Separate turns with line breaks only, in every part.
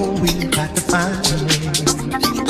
We got to find a way.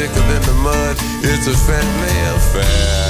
Thicker than the mud. It's a family affair.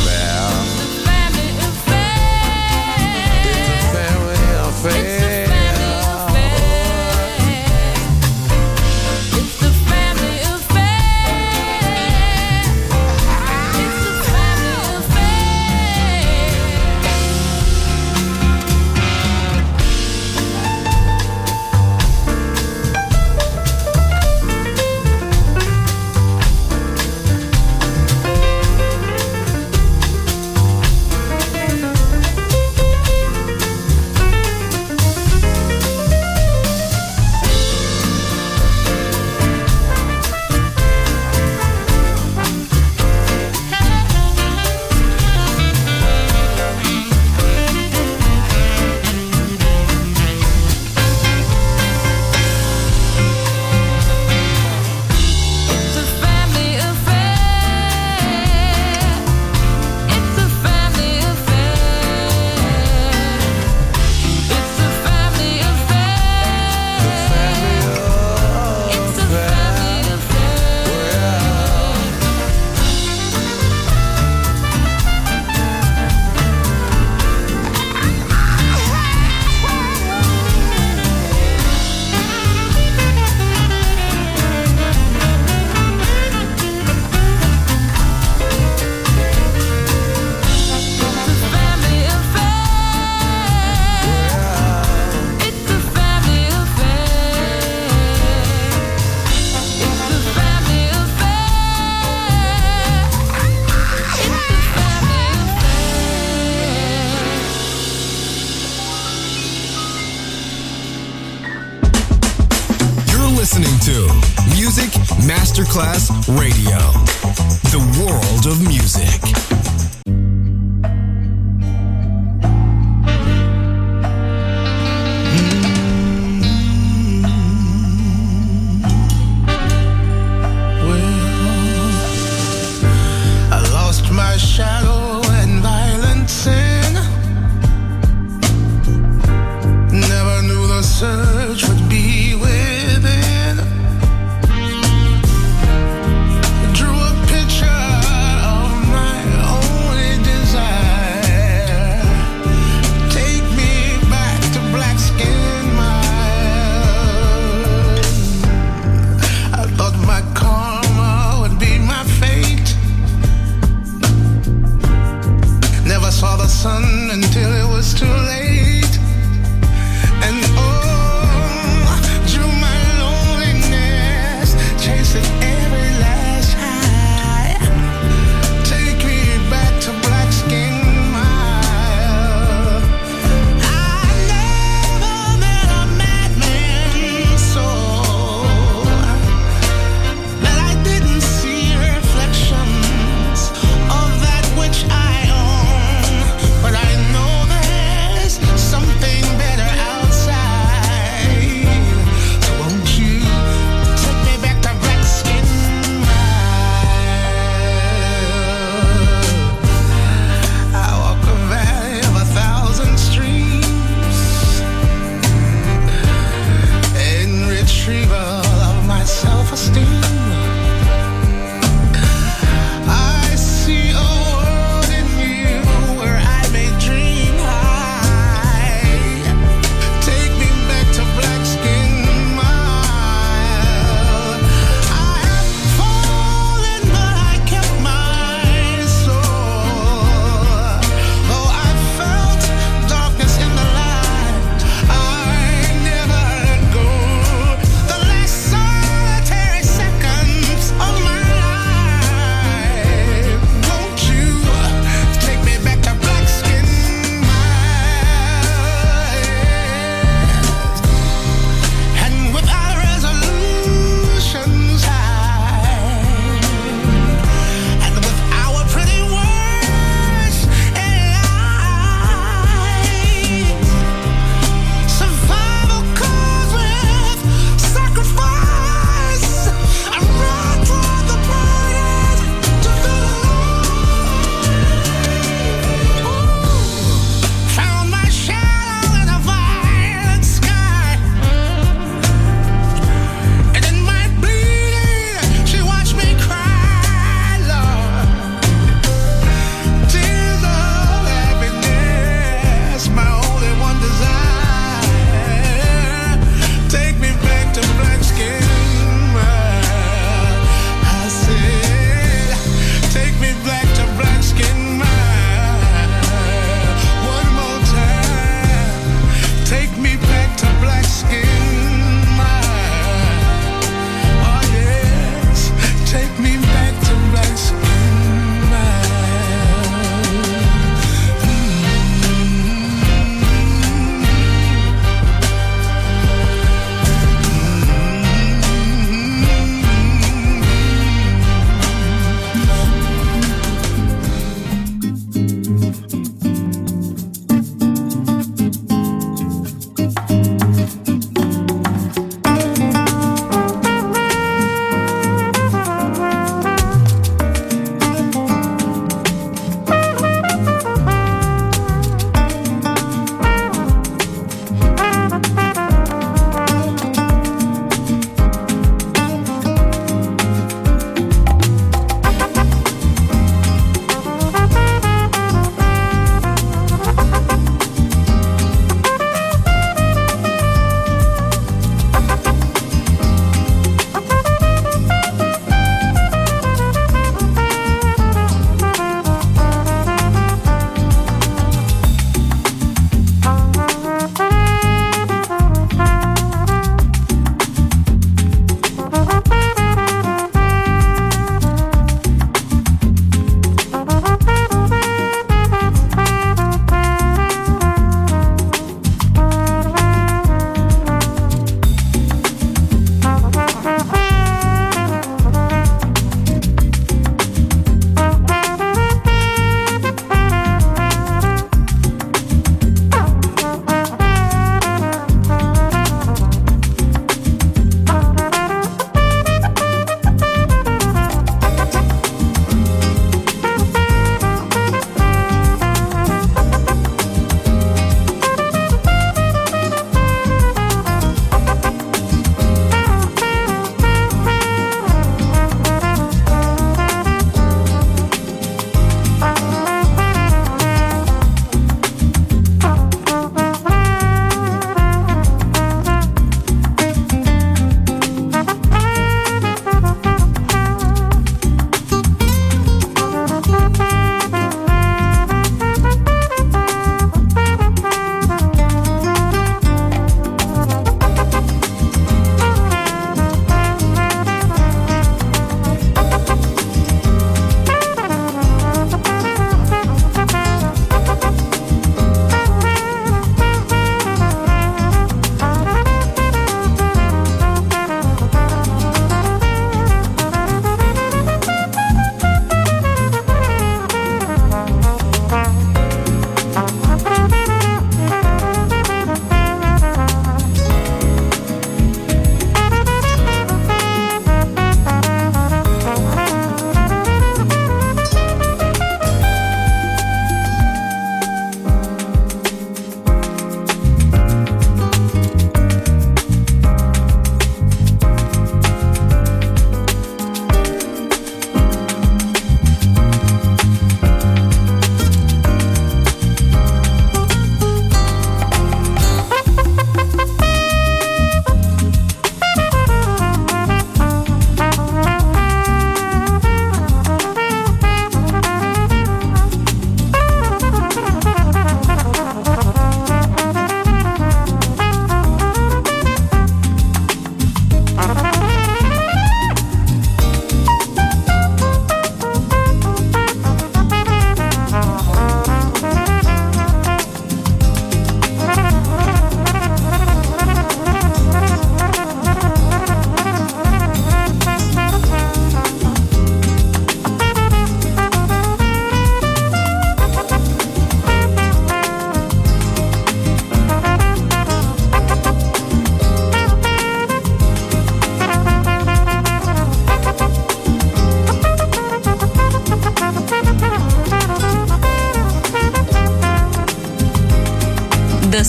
fair.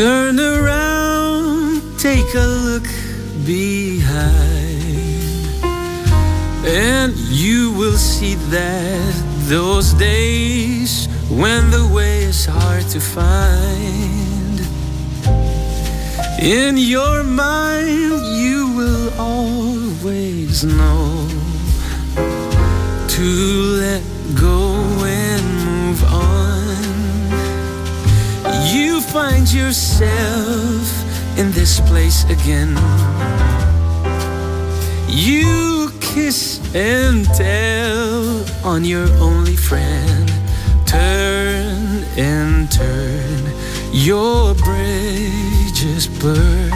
Turn around, take a look behind, and you will see that those days when the way is hard to find. In your mind, you will always know to let go and find yourself in this place again. You kiss and tell on your only friend. Turn and turn, your bridges burn.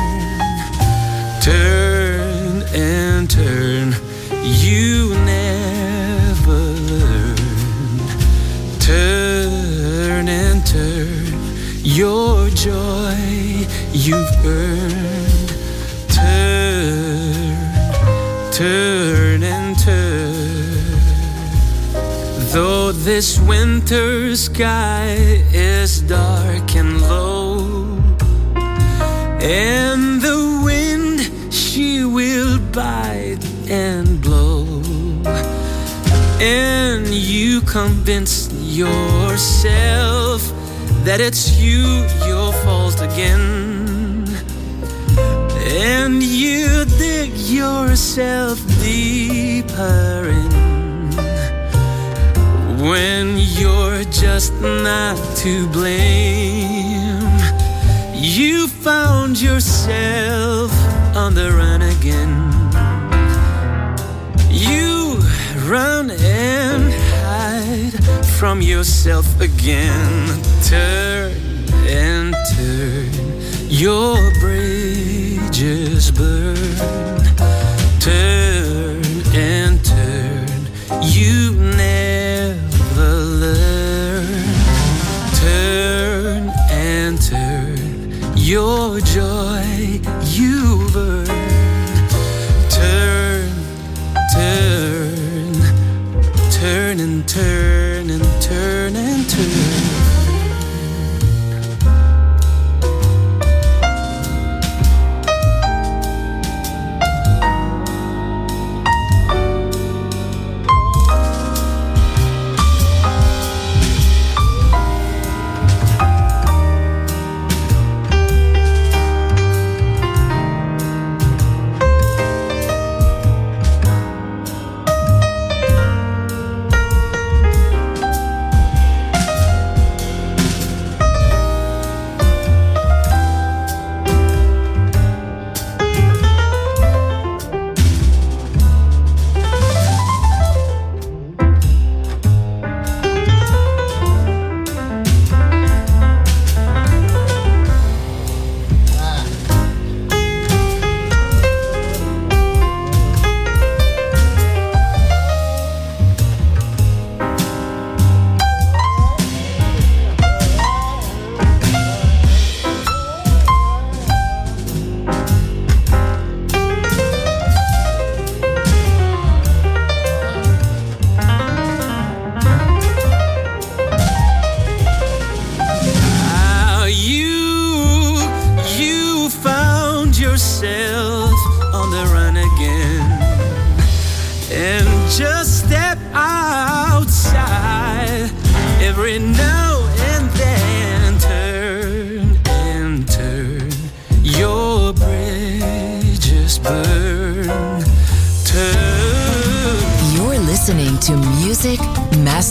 Turn and turn, you never learn. Turn and turn, your joy you've earned. Turn, turn and turn. Though this winter sky is dark and low, and the wind she will bite and blow, and you convince yourself that it's you your fault again, and you dig yourself deeper in when you're just not to blame. You found yourself on the run again. You run and hide from yourself again. Turn and turn, your bridges burn. Turn and turn, you never learn. Turn and turn, your